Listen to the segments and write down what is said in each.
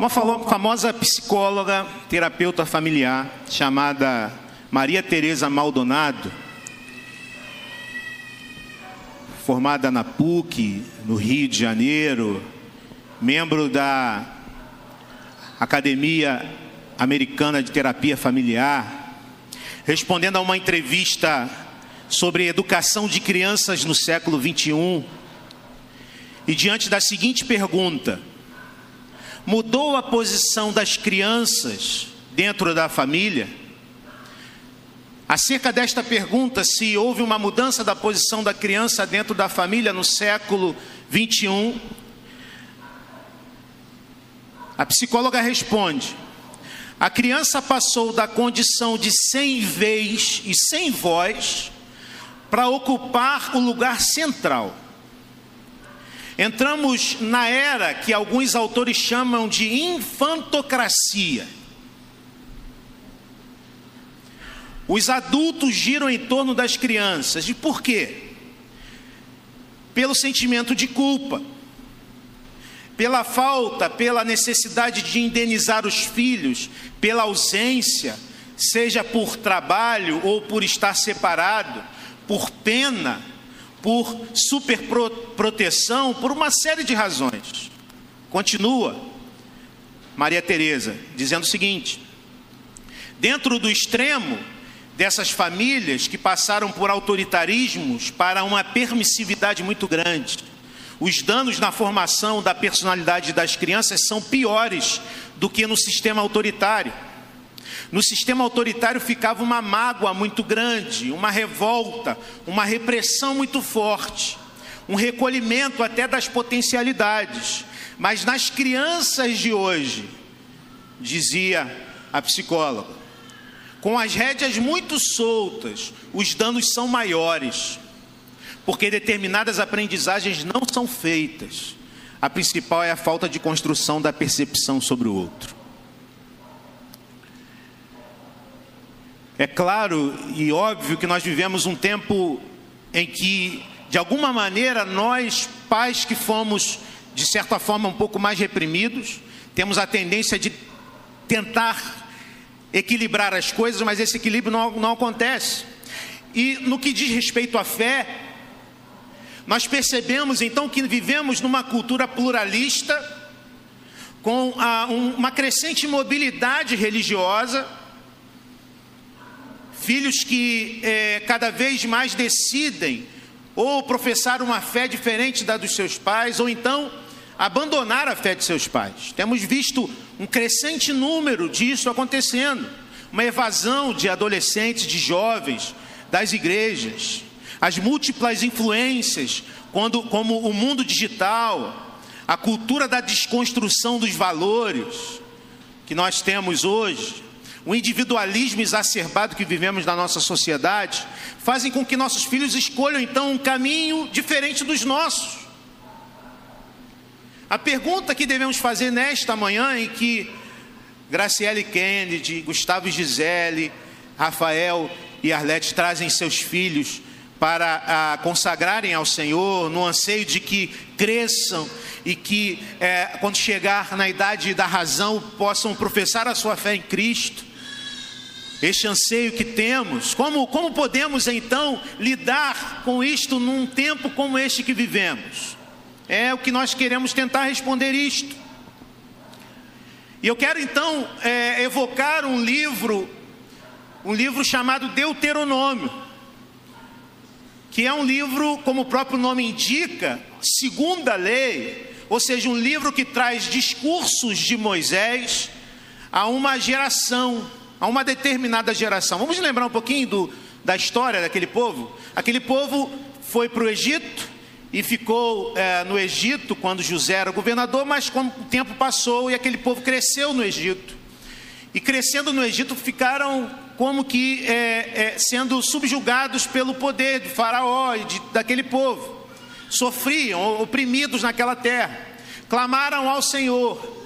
Uma famosa psicóloga, terapeuta familiar, chamada Maria Teresa Maldonado, formada na PUC, no Rio de Janeiro, membro da Academia Americana de Terapia Familiar, respondendo a uma entrevista sobre educação de crianças no século 21, e diante da seguinte pergunta: mudou a posição das crianças dentro da família? Acerca desta pergunta, se houve uma mudança da posição da criança dentro da família no século 21, a psicóloga responde: a criança passou da condição de sem vez e sem voz para ocupar o lugar central. Entramos na era que alguns autores chamam de infantocracia. Os adultos giram em torno das crianças. E por quê? Pelo sentimento de culpa, pela falta, pela necessidade de indenizar os filhos, pela ausência, seja por trabalho ou por estar separado, por pena, por superproteção, por uma série de razões. Continua Maria Teresa dizendo o seguinte: dentro do extremo dessas famílias que passaram por autoritarismos para uma permissividade muito grande. Os danos na formação da personalidade das crianças são piores do que no sistema autoritário. No sistema autoritário ficava uma mágoa muito grande, uma revolta, uma repressão muito forte, um recolhimento até das potencialidades. Mas nas crianças de hoje, dizia a psicóloga, com as rédeas muito soltas, os danos são maiores, porque determinadas aprendizagens não são feitas. A principal é a falta de construção da percepção sobre o outro. É claro e óbvio que nós vivemos um tempo em que, de alguma maneira, nós, pais que fomos, de certa forma, um pouco mais reprimidos, temos a tendência de tentar equilibrar as coisas, mas esse equilíbrio não, não acontece. E no que diz respeito à fé, nós percebemos então que vivemos numa cultura pluralista, com a, um, uma crescente mobilidade religiosa, filhos que é, cada vez mais decidem ou professar uma fé diferente da dos seus pais, ou então abandonar a fé de seus pais. Temos visto um crescente número disso acontecendo, uma evasão de adolescentes, de jovens das igrejas, as múltiplas influências, quando, como o mundo digital, a cultura da desconstrução dos valores que nós temos hoje, o individualismo exacerbado que vivemos na nossa sociedade, fazem com que nossos filhos escolham então um caminho diferente dos nossos. A pergunta que devemos fazer nesta manhã, em que Graciele Kennedy, Gustavo Gisele, Rafael e Arlete trazem seus filhos para a, consagrarem ao Senhor, no anseio de que cresçam e que, é, quando chegar na idade da razão, possam professar a sua fé em Cristo. Este anseio que temos, como, como podemos então lidar com isto num tempo como este que vivemos? É o que nós queremos tentar responder isto. E eu quero então é, evocar um livro, um livro chamado Deuteronômio, que é um livro, como o próprio nome indica, segunda lei, ou seja, um livro que traz discursos de Moisés a uma geração, a uma determinada geração. Vamos lembrar um pouquinho do, da história daquele povo? Aquele povo foi para o Egito, e ficou é, no Egito quando José era governador, mas como o tempo passou e aquele povo cresceu no Egito. E crescendo no Egito ficaram como que é, é, sendo subjugados pelo poder de Faraó e de, daquele povo. Sofriam, oprimidos naquela terra. Clamaram ao Senhor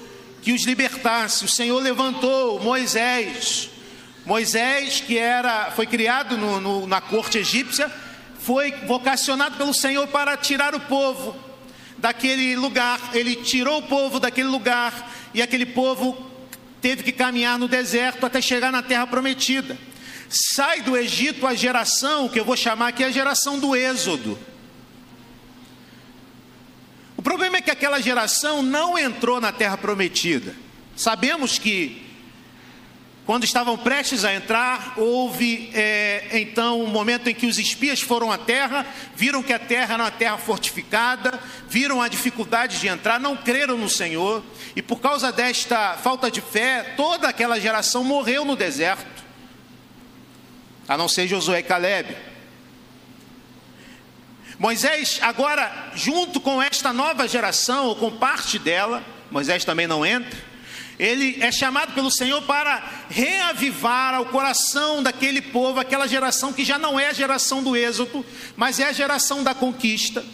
que os libertasse. O Senhor levantou Moisés. Moisés, que era, foi criado no, no, na corte egípcia, foi vocacionado pelo Senhor para tirar o povo daquele lugar, ele tirou o povo daquele lugar, e aquele povo teve que caminhar no deserto até chegar na terra prometida. Sai do Egito a geração, que eu vou chamar aqui a geração do Êxodo. Problema é que aquela geração não entrou na terra prometida. Sabemos que quando estavam prestes a entrar, houve é, então um momento em que os espias foram à terra, viram que a terra era uma terra fortificada, viram a dificuldade de entrar, não creram no Senhor, e por causa desta falta de fé, toda aquela geração morreu no deserto, a não ser Josué e Caleb. Moisés, agora, junto com esta nova geração, ou com parte dela, Moisés também não entra ele é chamado pelo Senhor para reavivar ao coração daquele povo, aquela geração que já não é a geração do êxodo, mas é a geração da conquista.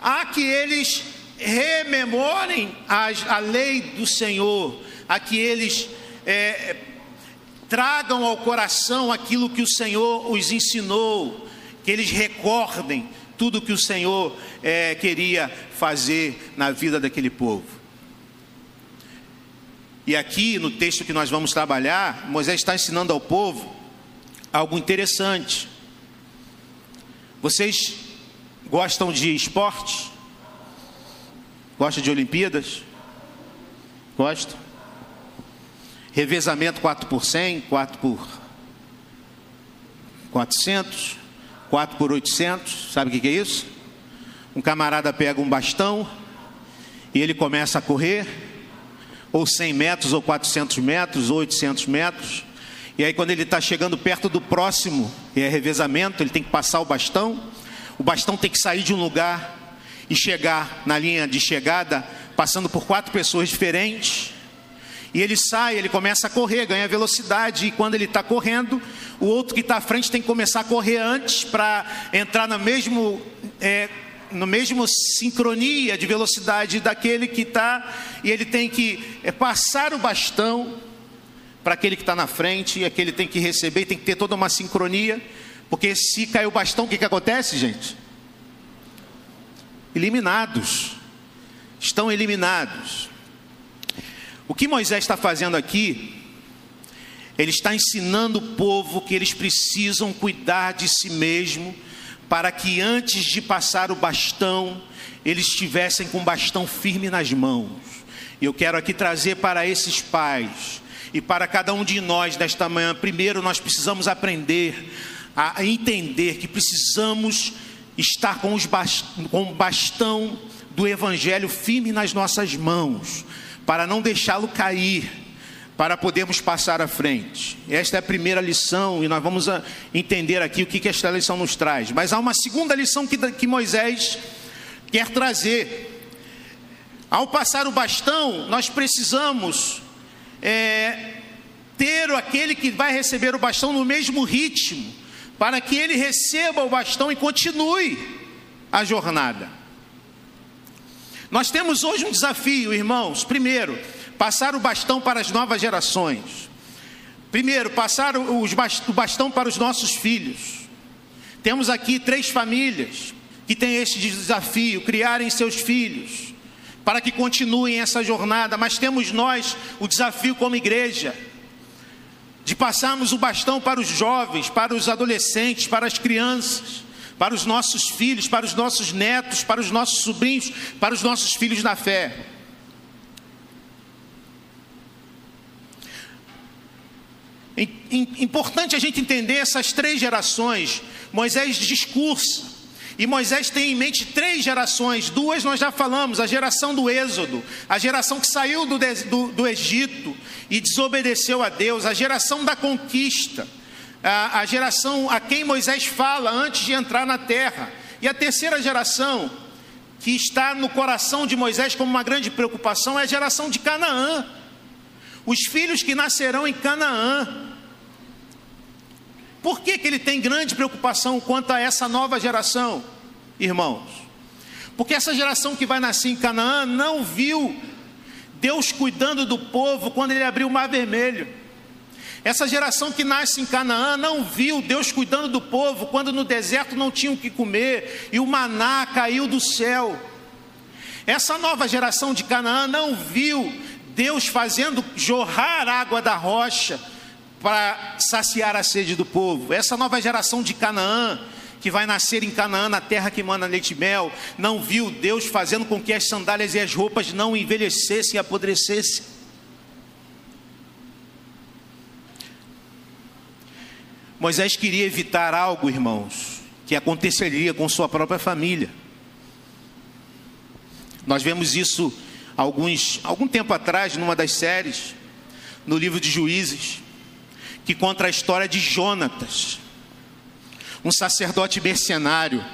A que eles rememorem a, a lei do Senhor, a que eles é, tragam ao coração aquilo que o Senhor os ensinou, que eles recordem tudo que o Senhor é, queria fazer na vida daquele povo. E aqui no texto que nós vamos trabalhar, Moisés está ensinando ao povo algo interessante. Vocês gostam de esporte? Gostam de Olimpíadas? Gostam? Revezamento 4 por 100, 4 por 400, 4 por 800, sabe o que é isso? Um camarada pega um bastão e ele começa a correr ou 100 metros, ou 400 metros, ou 800 metros. E aí, quando ele está chegando perto do próximo, e é revezamento, ele tem que passar o bastão. O bastão tem que sair de um lugar e chegar na linha de chegada, passando por quatro pessoas diferentes. E ele sai, ele começa a correr, ganha velocidade, e quando ele está correndo, o outro que está à frente tem que começar a correr antes para entrar no mesmo é, no mesmo sincronia de velocidade daquele que está, e ele tem que é, passar o bastão para aquele que está na frente, e aquele tem que receber, tem que ter toda uma sincronia, porque se cair o bastão, o que, que acontece, gente? Eliminados, estão eliminados. O que Moisés está fazendo aqui, ele está ensinando o povo que eles precisam cuidar de si mesmo, para que antes de passar o bastão, eles estivessem com o bastão firme nas mãos. E eu quero aqui trazer para esses pais e para cada um de nós nesta manhã, primeiro nós precisamos aprender a entender que precisamos estar com, os bast com o bastão do Evangelho firme nas nossas mãos, para não deixá-lo cair para podermos passar à frente. Esta é a primeira lição e nós vamos ah, entender aqui o que, esta lição nos traz. Mas há uma segunda lição que, que Moisés quer trazer. Ao passar o bastão, nós precisamos é, ter aquele que vai receber o bastão no mesmo ritmo, para que ele receba o bastão e continue a jornada. Nós temos hoje um desafio, irmãos. Primeiro, passar o bastão para as novas gerações. Primeiro, passar o bastão para os nossos filhos. Temos aqui três famílias que têm este desafio: criarem seus filhos, para que continuem essa jornada, mas temos nós o desafio como igreja de passarmos o bastão para os jovens, para os adolescentes, para as crianças, para os nossos filhos, para os nossos netos, para os nossos sobrinhos, para os nossos filhos na fé. Importante a gente entender essas três gerações. Moisés discursa. E Moisés tem em mente três gerações, duas nós já falamos: a geração do Êxodo, a geração que saiu do, do, do Egito e desobedeceu a Deus, a geração da conquista, a, geração a quem Moisés fala antes de entrar na terra, e a terceira geração, que está no coração de Moisés como uma grande preocupação, é a geração de Canaã os filhos que nascerão em Canaã. Por que, que ele tem grande preocupação quanto a essa nova geração, irmãos? Porque essa geração que vai nascer em Canaã não viu Deus cuidando do povo quando ele abriu o mar vermelho. Essa geração que nasce em Canaã não viu Deus cuidando do povo quando no deserto não tinham o que comer e o maná caiu do céu. Essa nova geração de Canaã não viu Deus fazendo jorrar água da rocha para saciar a sede do povo. Essa nova geração de Canaã, que vai nascer em Canaã, na terra que manda leite e mel, não viu Deus fazendo com que as sandálias e as roupas não envelhecessem e apodrecessem. Moisés queria evitar algo, irmãos, que aconteceria com sua própria família. Nós vemos isso alguns, algum tempo atrás, numa das séries, no livro de Juízes, que conta a história de Jonatas, um sacerdote mercenário,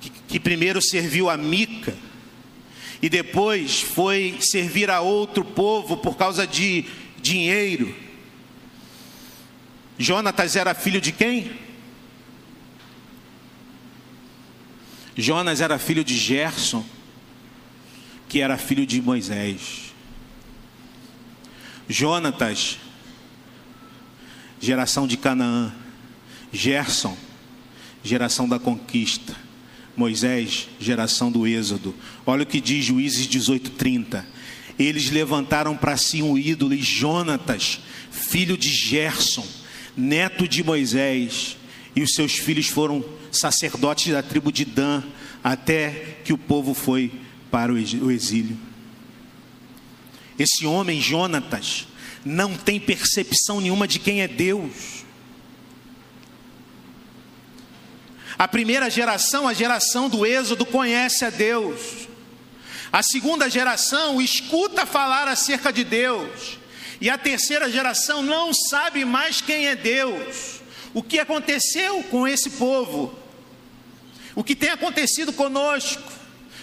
que, que primeiro serviu a Mica e depois foi servir a outro povo por causa de dinheiro. Jonatas era filho de quem? Jonas era filho de Gerson, que era filho de Moisés. Jonatas, geração de Canaã. Gerson, geração da conquista. Moisés, geração do Êxodo. Olha o que diz Juízes 18:30. Eles levantaram para si um ídolo e Jonatas, filho de Gerson, neto de Moisés, e os seus filhos foram sacerdotes da tribo de Dan, até que o povo foi para o exílio. Esse homem, Jonatas, não tem percepção nenhuma de quem é Deus. A primeira geração, a geração do Êxodo, conhece a Deus. A segunda geração escuta falar acerca de Deus. E a terceira geração não sabe mais quem é Deus. O que aconteceu com esse povo? O que tem acontecido conosco,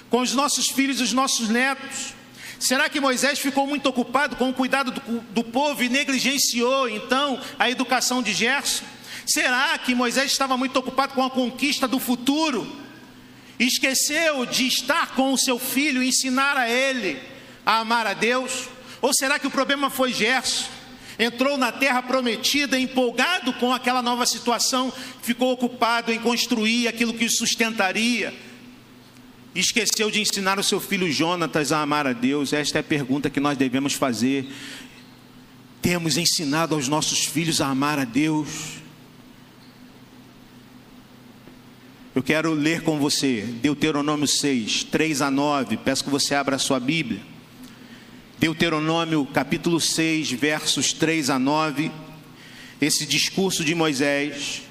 com os nossos filhos e os nossos netos? Será que Moisés ficou muito ocupado com o cuidado do, do povo e negligenciou então a educação de Gerson? Será que Moisés estava muito ocupado com a conquista do futuro? Esqueceu de estar com o seu filho e ensinar a ele a amar a Deus? Ou será que o problema foi Gerson? Entrou na terra prometida, empolgado com aquela nova situação, ficou ocupado em construir aquilo que o sustentaria esqueceu de ensinar o seu filho Jonatas a amar a Deus? Esta é a pergunta que nós devemos fazer. Temos ensinado aos nossos filhos a amar a Deus? Eu quero ler com você Deuteronômio 6, 3 a 9. Peço que você abra a sua Bíblia. Deuteronômio capítulo 6, versos 3 a 9. Esse discurso de Moisés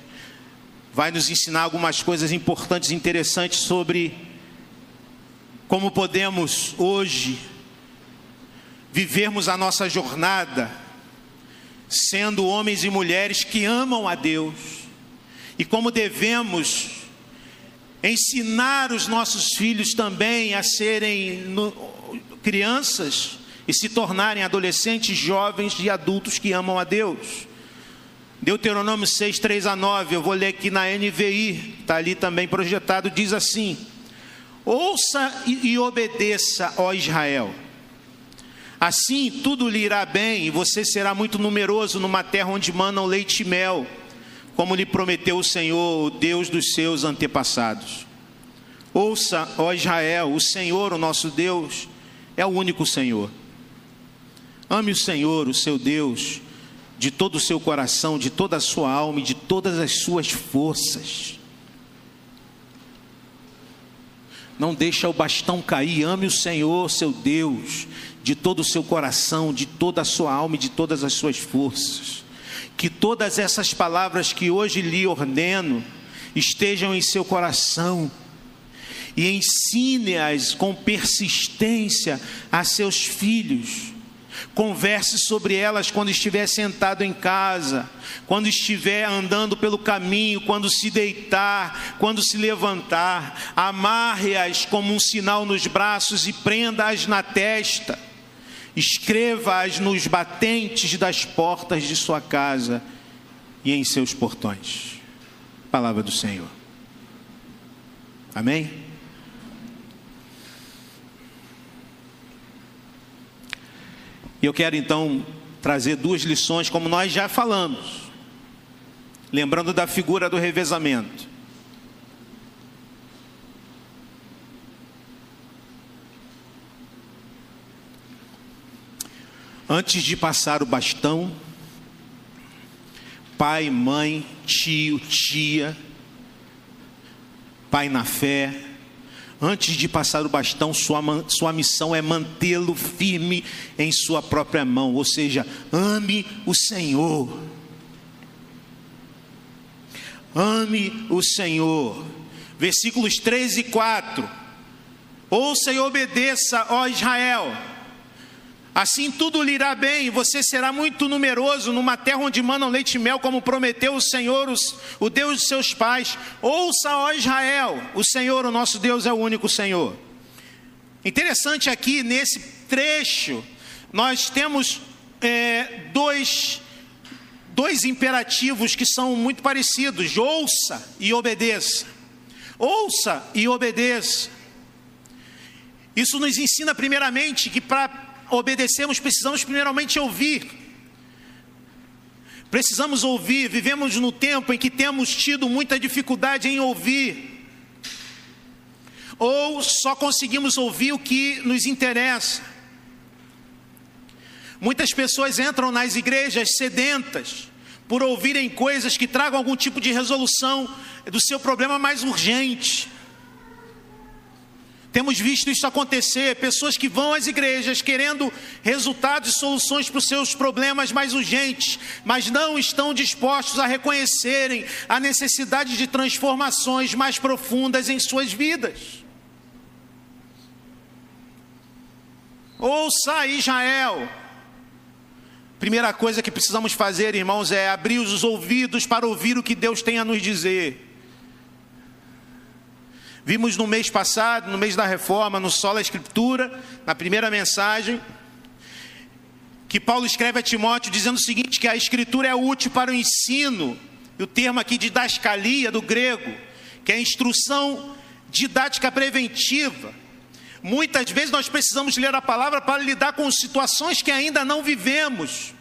vai nos ensinar algumas coisas importantes e interessantes sobre como podemos hoje vivermos a nossa jornada sendo homens e mulheres que amam a Deus e como devemos ensinar os nossos filhos também a serem crianças e se tornarem adolescentes, jovens e adultos que amam a Deus. Deuteronômio 6, 3 a 9, eu vou ler aqui na NVI, está ali também projetado, diz assim: Ouça e obedeça, ó Israel. Assim tudo lhe irá bem e você será muito numeroso numa terra onde manam leite e mel, como lhe prometeu o Senhor, o Deus dos seus antepassados. Ouça, ó Israel, o Senhor, o nosso Deus, é o único Senhor. Ame o Senhor, o seu Deus, de todo o seu coração, de toda a sua alma e de todas as suas forças. Não deixa o bastão cair, ame o Senhor, seu Deus, de todo o seu coração, de toda a sua alma e de todas as suas forças. Que todas essas palavras que hoje lhe ordeno estejam em seu coração e ensine-as com persistência a seus filhos Converse sobre elas quando estiver sentado em casa, quando estiver andando pelo caminho, quando se deitar, quando se levantar. Amarre-as como um sinal nos braços e prenda-as na testa. Escreva-as nos batentes das portas de sua casa e em seus portões. Palavra do Senhor. Amém? E eu quero então trazer duas lições, como nós já falamos, lembrando da figura do revezamento. Antes de passar o bastão, pai, mãe, tio, tia, pai na fé, antes de passar o bastão, sua, sua missão é mantê-lo firme em sua própria mão, ou seja, ame o Senhor. Ame o Senhor. Versículos 3 e 4. Ouça e obedeça, ó Israel Assim tudo lhe irá bem, você será muito numeroso numa terra onde manam leite e mel, como prometeu o Senhor, o Deus de seus pais. Ouça, ó Israel, o Senhor, o nosso Deus, é o único Senhor. Interessante aqui nesse trecho, nós temos é, dois, dois imperativos que são muito parecidos: ouça e obedeça. Ouça e obedeça. Isso nos ensina, primeiramente, que para obedecemos, precisamos primeiramente ouvir. Precisamos ouvir, vivemos no tempo em que temos tido muita dificuldade em ouvir, ou só conseguimos ouvir o que nos interessa. Muitas pessoas entram nas igrejas sedentas por ouvirem coisas que tragam algum tipo de resolução do seu problema mais urgente. Temos visto isso acontecer, pessoas que vão às igrejas querendo resultados e soluções para os seus problemas mais urgentes, mas não estão dispostos a reconhecerem a necessidade de transformações mais profundas em suas vidas. Ouça Israel. Primeira coisa que precisamos fazer, irmãos, é abrir os ouvidos para ouvir o que Deus tem a nos dizer. Vimos no mês passado, no mês da reforma, no Sola Escritura, na primeira mensagem, que Paulo escreve a Timóteo dizendo o seguinte: que a Escritura é útil para o ensino, e o termo aqui de dascalia, do grego, que é instrução didática preventiva. Muitas vezes nós precisamos ler a palavra para lidar com situações que ainda não vivemos.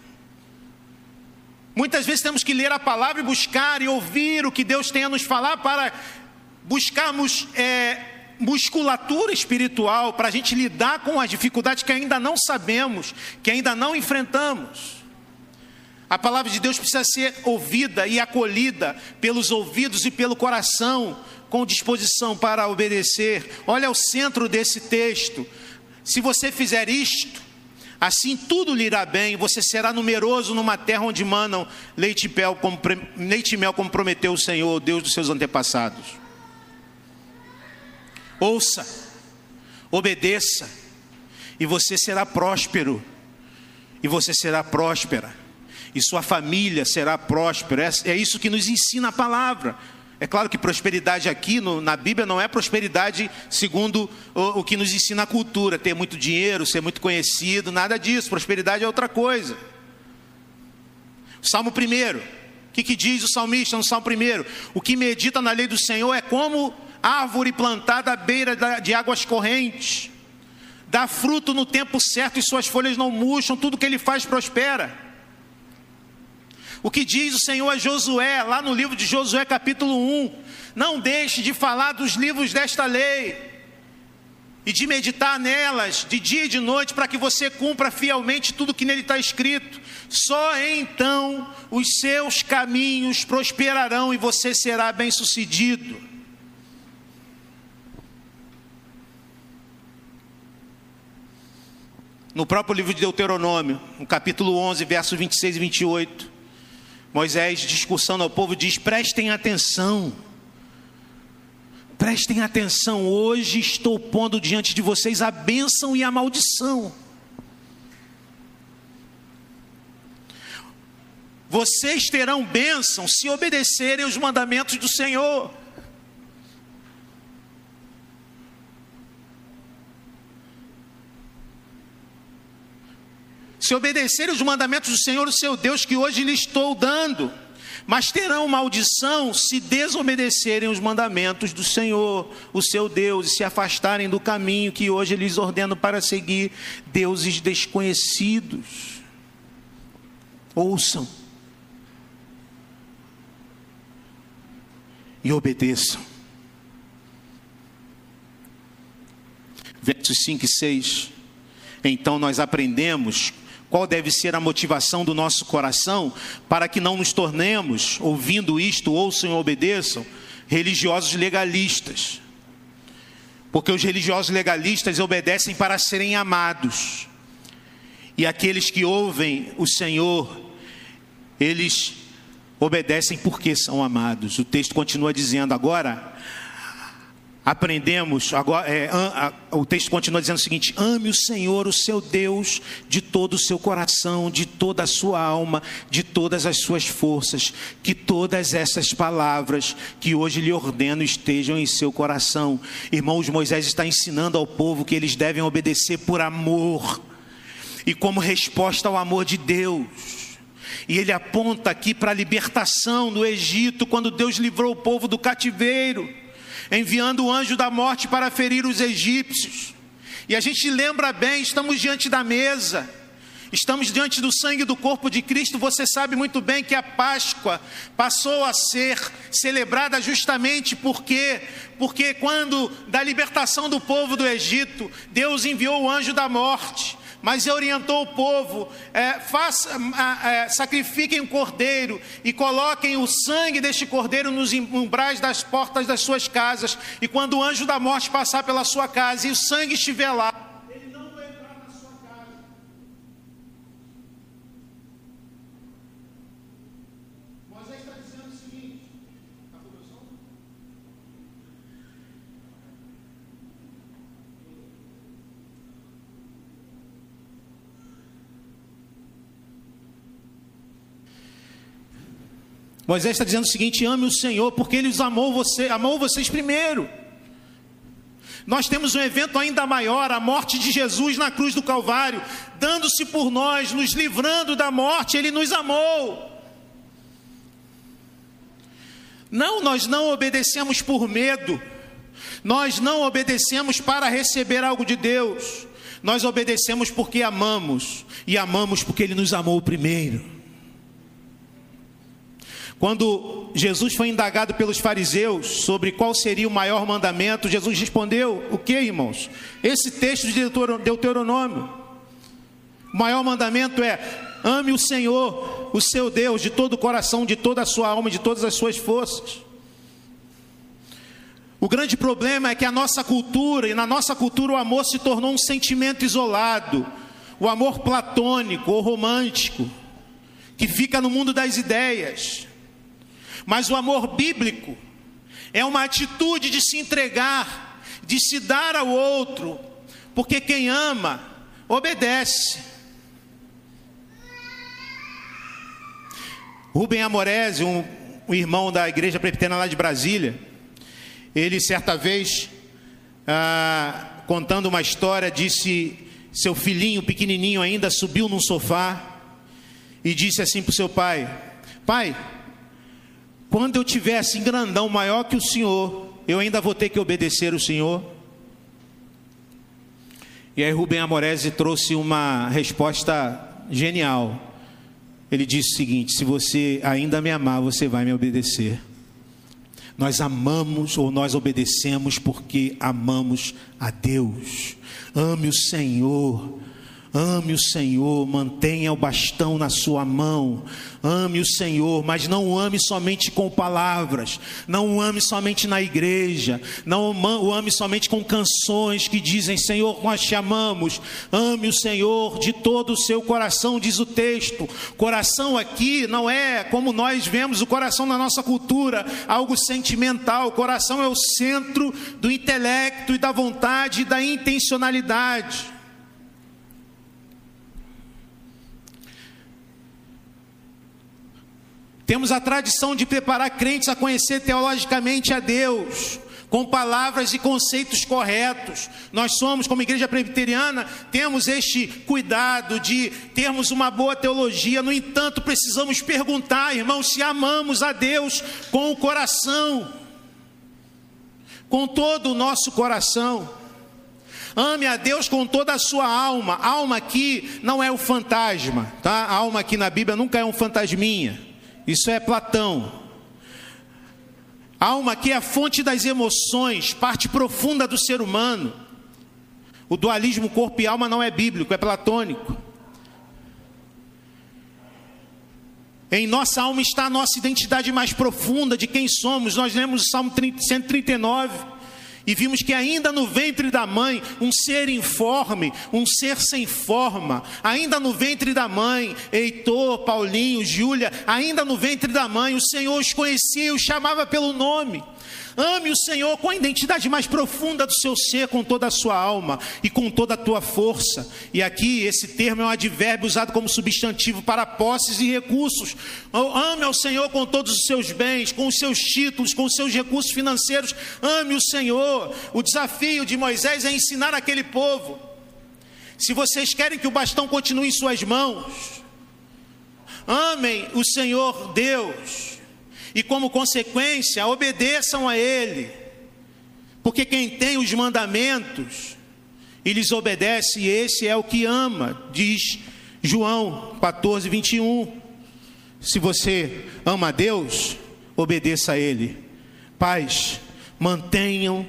Muitas vezes temos que ler a palavra e buscar e ouvir o que Deus tem a nos falar para buscarmos é, musculatura espiritual para a gente lidar com as dificuldades que ainda não sabemos, que ainda não enfrentamos. A palavra de Deus precisa ser ouvida e acolhida pelos ouvidos e pelo coração, com disposição para obedecer. Olha o centro desse texto. Se você fizer isto, assim tudo lhe irá bem, você será numeroso numa terra onde manam leite e mel, como, leite e mel, como prometeu o Senhor, Deus dos seus antepassados. Ouça, obedeça, e você será próspero, e você será próspera, e sua família será próspera. É, é isso que nos ensina a palavra. É claro que prosperidade aqui no, na Bíblia não é prosperidade segundo o, o, que nos ensina a cultura, ter muito dinheiro, ser muito conhecido, nada disso. Prosperidade é outra coisa. Salmo 1, o que, que diz o salmista no Salmo 1? O que medita na lei do Senhor é como árvore plantada à beira de águas correntes, dá fruto no tempo certo e suas folhas não murcham, tudo que ele faz prospera. O que diz o Senhor a Josué, lá no livro de Josué, capítulo 1: Não deixe de falar dos livros desta lei e de meditar nelas de dia e de noite, para que você cumpra fielmente tudo que nele está escrito. Só então os seus caminhos prosperarão e você será bem-sucedido. No próprio livro de Deuteronômio, no capítulo 11, versos 26 e 28, Moisés, discussando ao povo, diz: prestem atenção, prestem atenção, hoje estou pondo diante de vocês a bênção e a maldição. Vocês terão bênção se obedecerem os mandamentos do Senhor. Se obedecerem os mandamentos do Senhor, o seu Deus, que hoje lhe estou dando, mas terão maldição se desobedecerem os mandamentos do Senhor, o seu Deus, e se afastarem do caminho que hoje lhes ordeno para seguir, deuses desconhecidos. Ouçam e obedeçam. Versos 5 e 6. Então nós aprendemos qual deve ser a motivação do nosso coração para que não nos tornemos, ouvindo isto, ouçam e obedeçam, religiosos legalistas. Porque os religiosos legalistas obedecem para serem amados. E aqueles que ouvem o Senhor, eles obedecem porque são amados. O texto continua dizendo agora, aprendemos, agora, é, a, a, o texto continua dizendo o seguinte: ame o Senhor, o seu Deus, de todo o seu coração, de toda a sua alma, de todas as suas forças, que todas essas palavras que hoje lhe ordeno estejam em seu coração. Irmãos, Moisés está ensinando ao povo que eles devem obedecer por amor e como resposta ao amor de Deus. E ele aponta aqui para a libertação do Egito, quando Deus livrou o povo do cativeiro enviando o anjo da morte para ferir os egípcios. E a gente lembra bem, estamos diante da mesa, estamos diante do sangue do corpo de Cristo. Você sabe muito bem que a Páscoa passou a ser celebrada justamente porque, porque quando da libertação do povo do Egito, Deus enviou o anjo da morte mas orientou o povo: é, faça, é, sacrifiquem um cordeiro e coloquem o sangue deste cordeiro nos umbrais das portas das suas casas, e quando o anjo da morte passar pela sua casa e o sangue estiver lá, Moisés está dizendo o seguinte: ame o Senhor, porque Ele os amou você, amou vocês primeiro. Nós temos um evento ainda maior, a morte de Jesus na cruz do Calvário, dando-se por nós, nos livrando da morte, Ele nos amou. Não, nós não obedecemos por medo, nós não obedecemos para receber algo de Deus, nós obedecemos porque amamos, e amamos porque Ele nos amou primeiro. Quando Jesus foi indagado pelos fariseus sobre qual seria o maior mandamento, Jesus respondeu: O que, irmãos? Esse texto de Deuteronômio. O maior mandamento é: ame o Senhor, o seu Deus, de todo o coração, de toda a sua alma, de todas as suas forças. O grande problema é que a nossa cultura, e na nossa cultura o amor se tornou um sentimento isolado, o amor platônico ou romântico, que fica no mundo das ideias. Mas o amor bíblico é uma atitude de se entregar, de se dar ao outro, porque quem ama, obedece. Rubem Amorese, um, um irmão da igreja presbiteriana lá de Brasília, ele certa vez, ah, contando uma história, disse: seu filhinho pequenininho ainda subiu num sofá e disse assim para o seu pai: Pai, quando eu tiver assim grandão, maior que o Senhor, eu ainda vou ter que obedecer o Senhor? E aí Rubem Amorese trouxe uma resposta genial. Ele disse o seguinte: se você ainda me amar, você vai me obedecer. Nós amamos ou nós obedecemos porque amamos a Deus. Ame o Senhor Ame o Senhor, mantenha o bastão na sua mão. Ame o Senhor, mas não o ame somente com palavras, não o ame somente na igreja, não o ame somente com canções que dizem: Senhor, nós te amamos. Ame o Senhor de todo o seu coração, diz o texto. Coração aqui não é como nós vemos o coração na nossa cultura, algo sentimental. O coração é o centro do intelecto e da vontade e da intencionalidade. Temos a tradição de preparar crentes a conhecer teologicamente a Deus, com palavras e conceitos corretos. Nós somos, como igreja presbiteriana, temos este cuidado de termos uma boa teologia. No entanto, precisamos perguntar, irmãos, se amamos a Deus com o coração, com todo o nosso coração. Ame a Deus com toda a sua alma. Alma aqui não é o fantasma, tá? A alma aqui na Bíblia nunca é um fantasminha. Isso é Platão. Alma que é a fonte das emoções, parte profunda do ser humano. O dualismo corpo e alma não é bíblico, é platônico. Em nossa alma está a nossa identidade mais profunda de quem somos. Nós lemos o Salmo 139 e vimos que ainda no ventre da mãe, um ser informe, um ser sem forma, ainda no ventre da mãe, Heitor, Paulinho, Júlia, ainda no ventre da mãe, o Senhor os conhecia os chamava pelo nome. Ame o Senhor com a identidade mais profunda do seu ser, com toda a sua alma e com toda a tua força. E aqui esse termo é um advérbio usado como substantivo para posses e recursos. Ame ao Senhor com todos os seus bens, com os seus títulos, com os seus recursos financeiros. Ame o Senhor. O desafio de Moisés é ensinar aquele povo. Se vocês querem que o bastão continue em suas mãos, amem o Senhor Deus e, como consequência, obedeçam a Ele, porque quem tem os mandamentos e lhes obedece, esse é o que ama, diz João 14, 21. Se você ama a Deus, obedeça a Ele. Pais, mantenham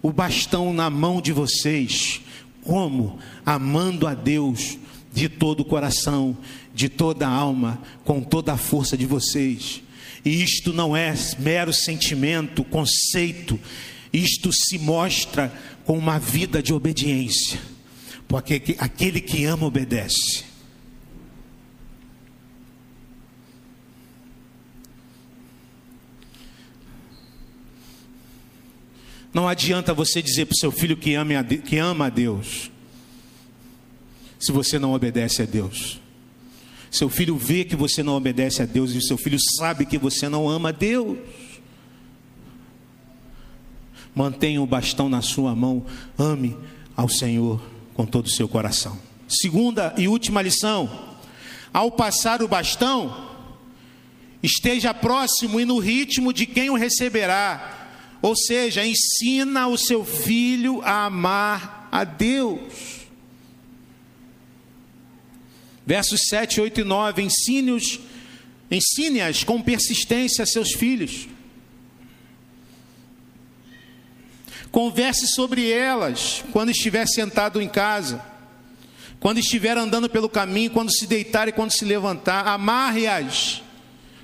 o bastão na mão de vocês, como? Amando a Deus de todo o coração, de toda a alma, com toda a força de vocês. E isto não é mero sentimento, conceito, isto se mostra com uma vida de obediência, porque aquele que ama obedece. Não adianta você dizer para o seu filho que que ama a Deus, se você não obedece a Deus. Seu filho vê que você não obedece a Deus e seu filho sabe que você não ama a Deus. Mantenha o bastão na sua mão, ame ao Senhor com todo o seu coração. Segunda e última lição: ao passar o bastão, esteja próximo e no ritmo de quem o receberá. Ou seja, ensina o seu filho a amar a Deus. Versos 7, 8 e 9: Ensine-os, ensine-as com persistência a seus filhos. Converse sobre elas quando estiver sentado em casa, quando estiver andando pelo caminho, quando se deitar e quando se levantar. Amarre-as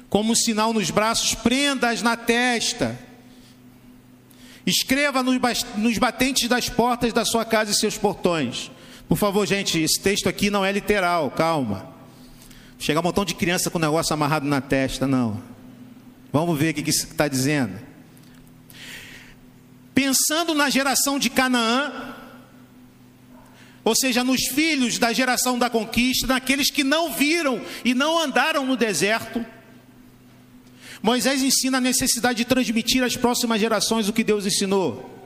como um sinal nos braços, prenda-as na testa. Escreva nos batentes das portas da sua casa e seus portões. Por favor, gente, esse texto aqui não é literal, calma. Chegar um montão de criança com o negócio amarrado na testa, não. Vamos ver o que está dizendo. Pensando na geração de Canaã, ou seja, nos filhos da geração da conquista, naqueles que não viram e não andaram no deserto, Moisés ensina a necessidade de transmitir às próximas gerações o que Deus ensinou.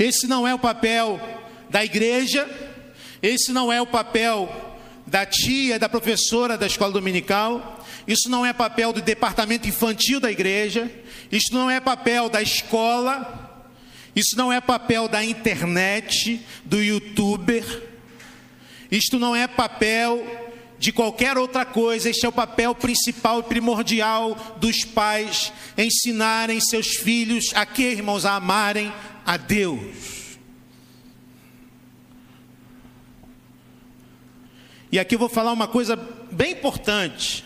Esse não é o papel da igreja, esse não é o papel da tia, da professora da escola dominical, isso não é papel do departamento infantil da igreja, isso não é papel da escola, isso não é papel da internet, do youtuber, isto não é papel de qualquer outra coisa, este é o papel principal e primordial dos pais, ensinarem seus filhos a que, irmãos, a amarem a Deus. E aqui eu vou falar uma coisa bem importante,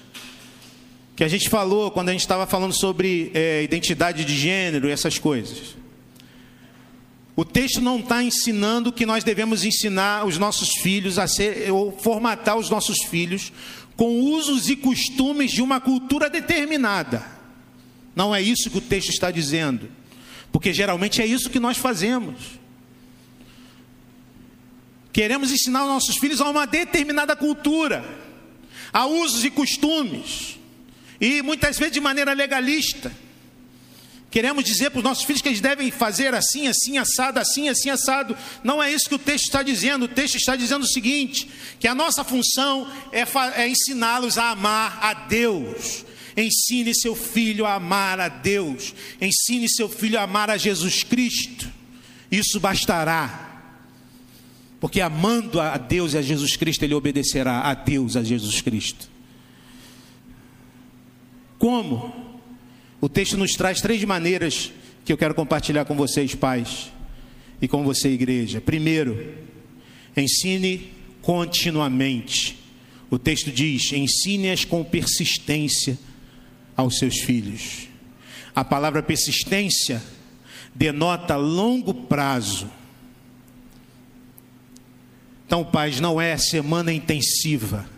que a gente falou quando a gente estava falando sobre é, identidade de gênero e essas coisas. O texto não está ensinando que nós devemos ensinar os nossos filhos a ser, ou formatar os nossos filhos com usos e costumes de uma cultura determinada. Não é isso que o texto está dizendo. Porque geralmente é isso que nós fazemos. Queremos ensinar os nossos filhos a uma determinada cultura, a usos e costumes, e muitas vezes de maneira legalista. Queremos dizer para os nossos filhos que eles devem fazer assim, assim, assado, assim, assim, assado. Não é isso que o texto está dizendo. O texto está dizendo o seguinte: que a nossa função é, é ensiná-los a amar a Deus, Ensine seu filho a amar a Deus. Ensine seu filho a amar a Jesus Cristo. Isso bastará. Porque amando a Deus e a Jesus Cristo, ele obedecerá a Deus, a Jesus Cristo. Como? O texto nos traz três maneiras que eu quero compartilhar com vocês, pais, e com você, igreja. Primeiro, ensine continuamente. O texto diz: ensine-as com persistência aos seus filhos. A palavra persistência denota longo prazo. Então, pais, não é semana intensiva.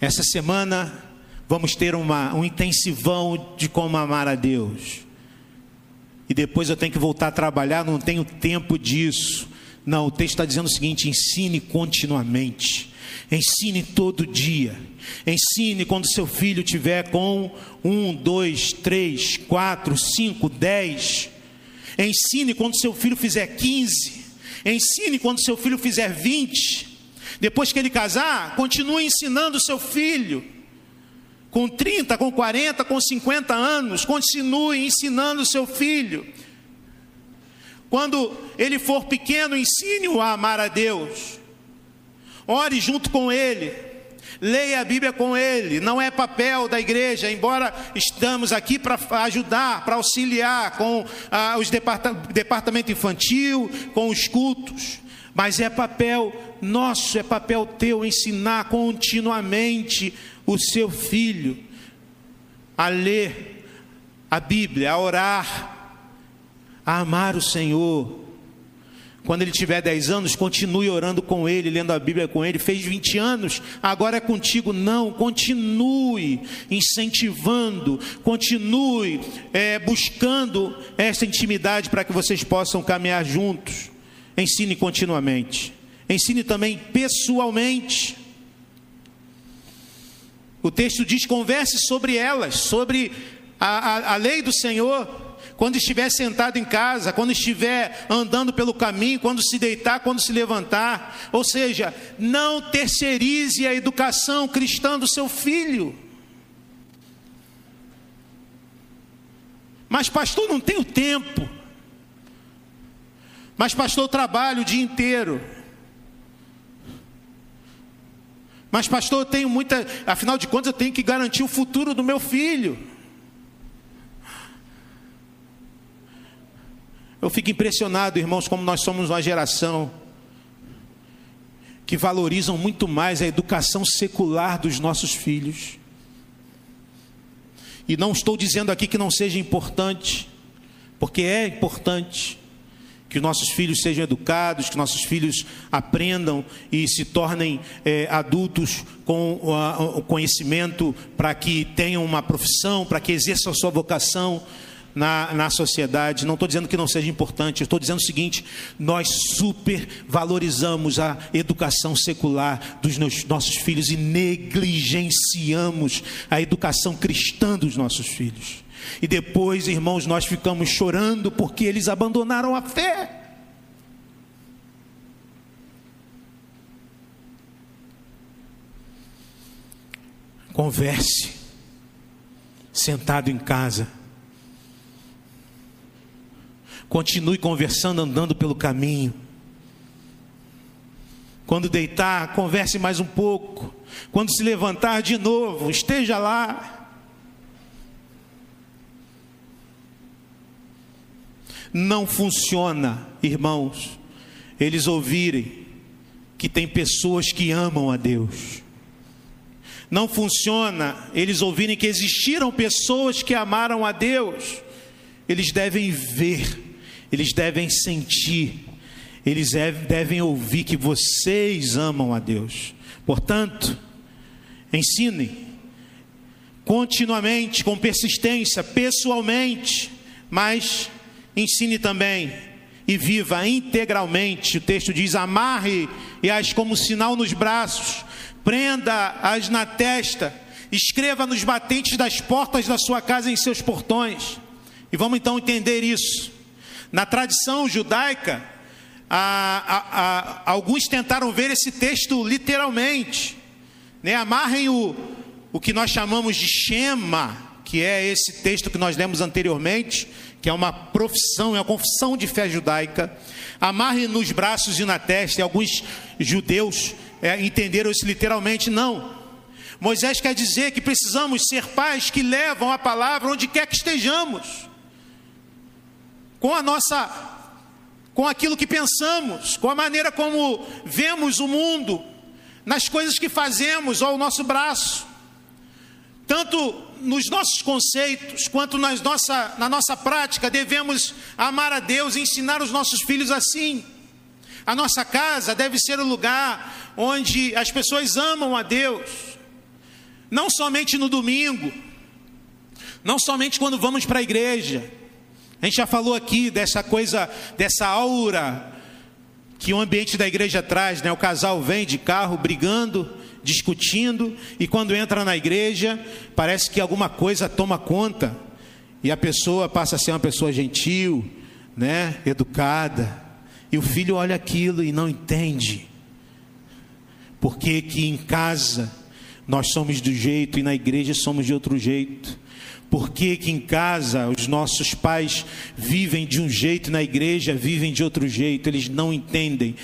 Essa semana vamos ter uma, um intensivão de como amar a Deus. E depois eu tenho que voltar a trabalhar, não tenho tempo disso. Não, o texto está dizendo o seguinte: ensine continuamente. Ensine todo dia. Ensine quando seu filho tiver com um, dois, três, quatro, cinco, dez. Ensine quando seu filho fizer quinze. Ensine quando seu filho fizer vinte. Depois que ele casar, continue ensinando seu filho. Com 30, com 40, com 50 anos, continue ensinando seu filho. Quando ele for pequeno, ensine-o a amar a Deus. Ore junto com ele. Leia a Bíblia com ele. Não é papel da igreja, embora estamos aqui para ajudar, para auxiliar com ah, os departamento, departamento infantil, com os cultos. Mas é papel nosso, é papel teu ensinar continuamente o seu filho a ler a Bíblia, a orar, a amar o Senhor quando ele tiver 10 anos, continue orando com ele, lendo a Bíblia com ele. Fez 20 anos, agora é contigo. Não, continue incentivando, continue é, buscando essa intimidade para que vocês possam caminhar juntos. Ensine continuamente, ensine também pessoalmente. O texto diz: converse sobre elas, sobre a, a, a lei do Senhor quando estiver sentado em casa, quando estiver andando pelo caminho, quando se deitar, quando se levantar. Ou seja, não terceirize a educação cristã do seu filho. Mas, pastor, não tenho tempo. Mas, pastor, trabalho o dia inteiro. Mas, pastor, eu tenho muita. Afinal de contas, eu tenho que garantir o futuro do meu filho. Eu fico impressionado, irmãos, como nós somos uma geração que valorizam muito mais a educação secular dos nossos filhos. E não estou dizendo aqui que não seja importante, porque é importante que nossos filhos sejam educados, que nossos filhos aprendam e se tornem é, adultos com o conhecimento para que tenham uma profissão, para que exerçam a sua vocação na, na sociedade. Não estou dizendo que não seja importante, estou dizendo o seguinte: nós super valorizamos a educação secular dos nossos filhos e negligenciamos a educação cristã dos nossos filhos. E depois, irmãos, nós ficamos chorando porque eles abandonaram a fé. Converse, sentado em casa Continue conversando, andando pelo caminho. Quando deitar, converse mais um pouco. Quando se levantar de novo, esteja lá. Não funciona, irmãos, eles ouvirem que tem pessoas que amam a Deus. Não funciona eles ouvirem que existiram pessoas que amaram a Deus. Eles devem ver eles devem sentir, eles devem ouvir que vocês amam a Deus. Portanto, ensinem continuamente, com persistência, pessoalmente, mas ensine também e viva integralmente. O texto diz: amarre e as como sinal nos braços, prenda-as na testa, escreva nos batentes das portas da sua casa em seus portões. E vamos então entender isso. Na tradição judaica, a, a, a, alguns tentaram ver esse texto literalmente. Né? Amarrem o, o que nós chamamos de Shema, que é esse texto que nós lemos anteriormente, que é uma profissão, é uma confissão de fé judaica. Amarrem nos braços e na testa, e alguns judeus é, entenderam isso literalmente. Não. Moisés quer dizer que precisamos ser pais que levam a palavra onde quer que estejamos com a nossa com aquilo que pensamos, com a maneira como vemos o mundo, nas coisas que fazemos ao nosso braço, tanto nos nossos conceitos quanto nas nossa, na nossa prática, devemos amar a Deus e ensinar os nossos filhos assim. A nossa casa deve ser o lugar onde as pessoas amam a Deus, não somente no domingo, não somente quando vamos para a igreja. A gente já falou aqui dessa coisa, dessa aura que o ambiente da igreja traz, né? O casal vem de carro brigando, discutindo, e quando entra na igreja, parece que alguma coisa toma conta, e a pessoa passa a ser uma pessoa gentil, né? Educada. E o filho olha aquilo e não entende. Porque que em casa nós somos do jeito e na igreja somos de outro jeito. Por que, que em casa os nossos pais vivem de um jeito, na igreja vivem de outro jeito, eles não entendem.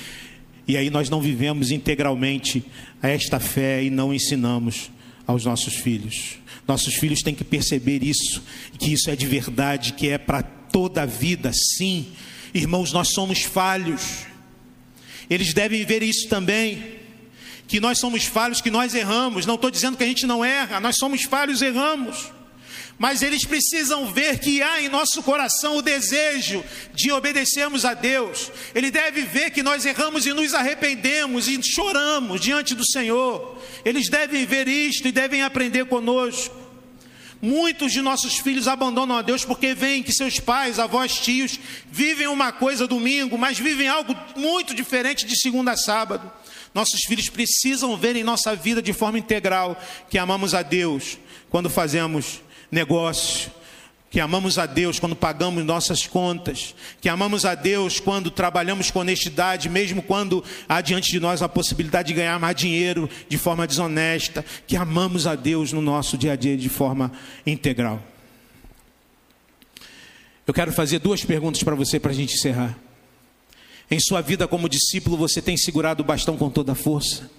E aí nós não vivemos integralmente esta fé e não ensinamos aos nossos filhos. Nossos filhos têm que perceber isso, que isso é de verdade, que é para toda a vida, sim. Irmãos, nós somos falhos. Eles devem ver isso também, que nós somos falhos, que nós erramos. Não estou dizendo que a gente não erra, nós somos falhos, erramos mas eles precisam ver que há em nosso coração o desejo de obedecermos a Deus. Ele deve ver que nós erramos e nos arrependemos e choramos diante do Senhor. Eles devem ver isto e devem aprender conosco. Muitos de nossos filhos abandonam a Deus porque veem que seus pais, avós, tios vivem uma coisa domingo, mas vivem algo muito diferente de segunda a sábado. Nossos filhos precisam ver em nossa vida de forma integral que amamos a Deus quando fazemos negócio, que amamos a Deus quando pagamos nossas contas, que amamos a Deus quando trabalhamos com honestidade, mesmo quando há diante de nós a possibilidade de ganhar mais dinheiro de forma desonesta, que amamos a Deus no nosso dia a dia de forma integral. Eu quero fazer duas perguntas para você para a gente encerrar. Em sua vida como discípulo, você tem segurado o bastão com toda a força?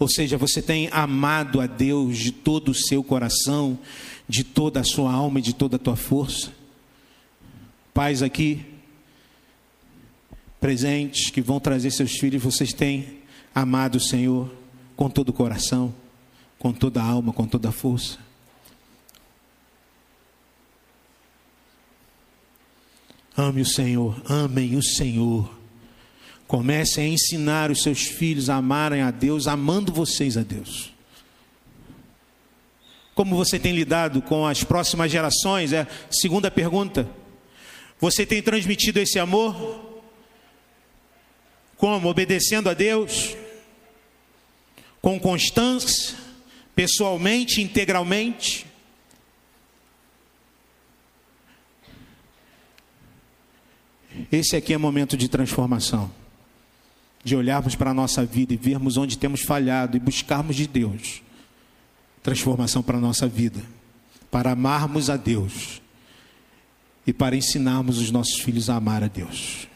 Ou seja, você tem amado a Deus de todo o seu coração, de toda a sua alma e de toda a tua força. Pais aqui, presentes, que vão trazer seus filhos, vocês têm amado o Senhor com todo o coração, com toda a alma, com toda a força. Ame o Senhor, amem o Senhor Comecem a ensinar os seus filhos a amarem a Deus, amando vocês a Deus. Como você tem lidado com as próximas gerações? É segunda pergunta. Você tem transmitido esse amor? Como? Obedecendo a Deus? Com constância? Pessoalmente, integralmente? Esse aqui é momento de transformação de olharmos para a nossa vida e vermos onde temos falhado e buscarmos de Deus transformação para a nossa vida, para amarmos a Deus e para ensinarmos os nossos filhos a amar a Deus.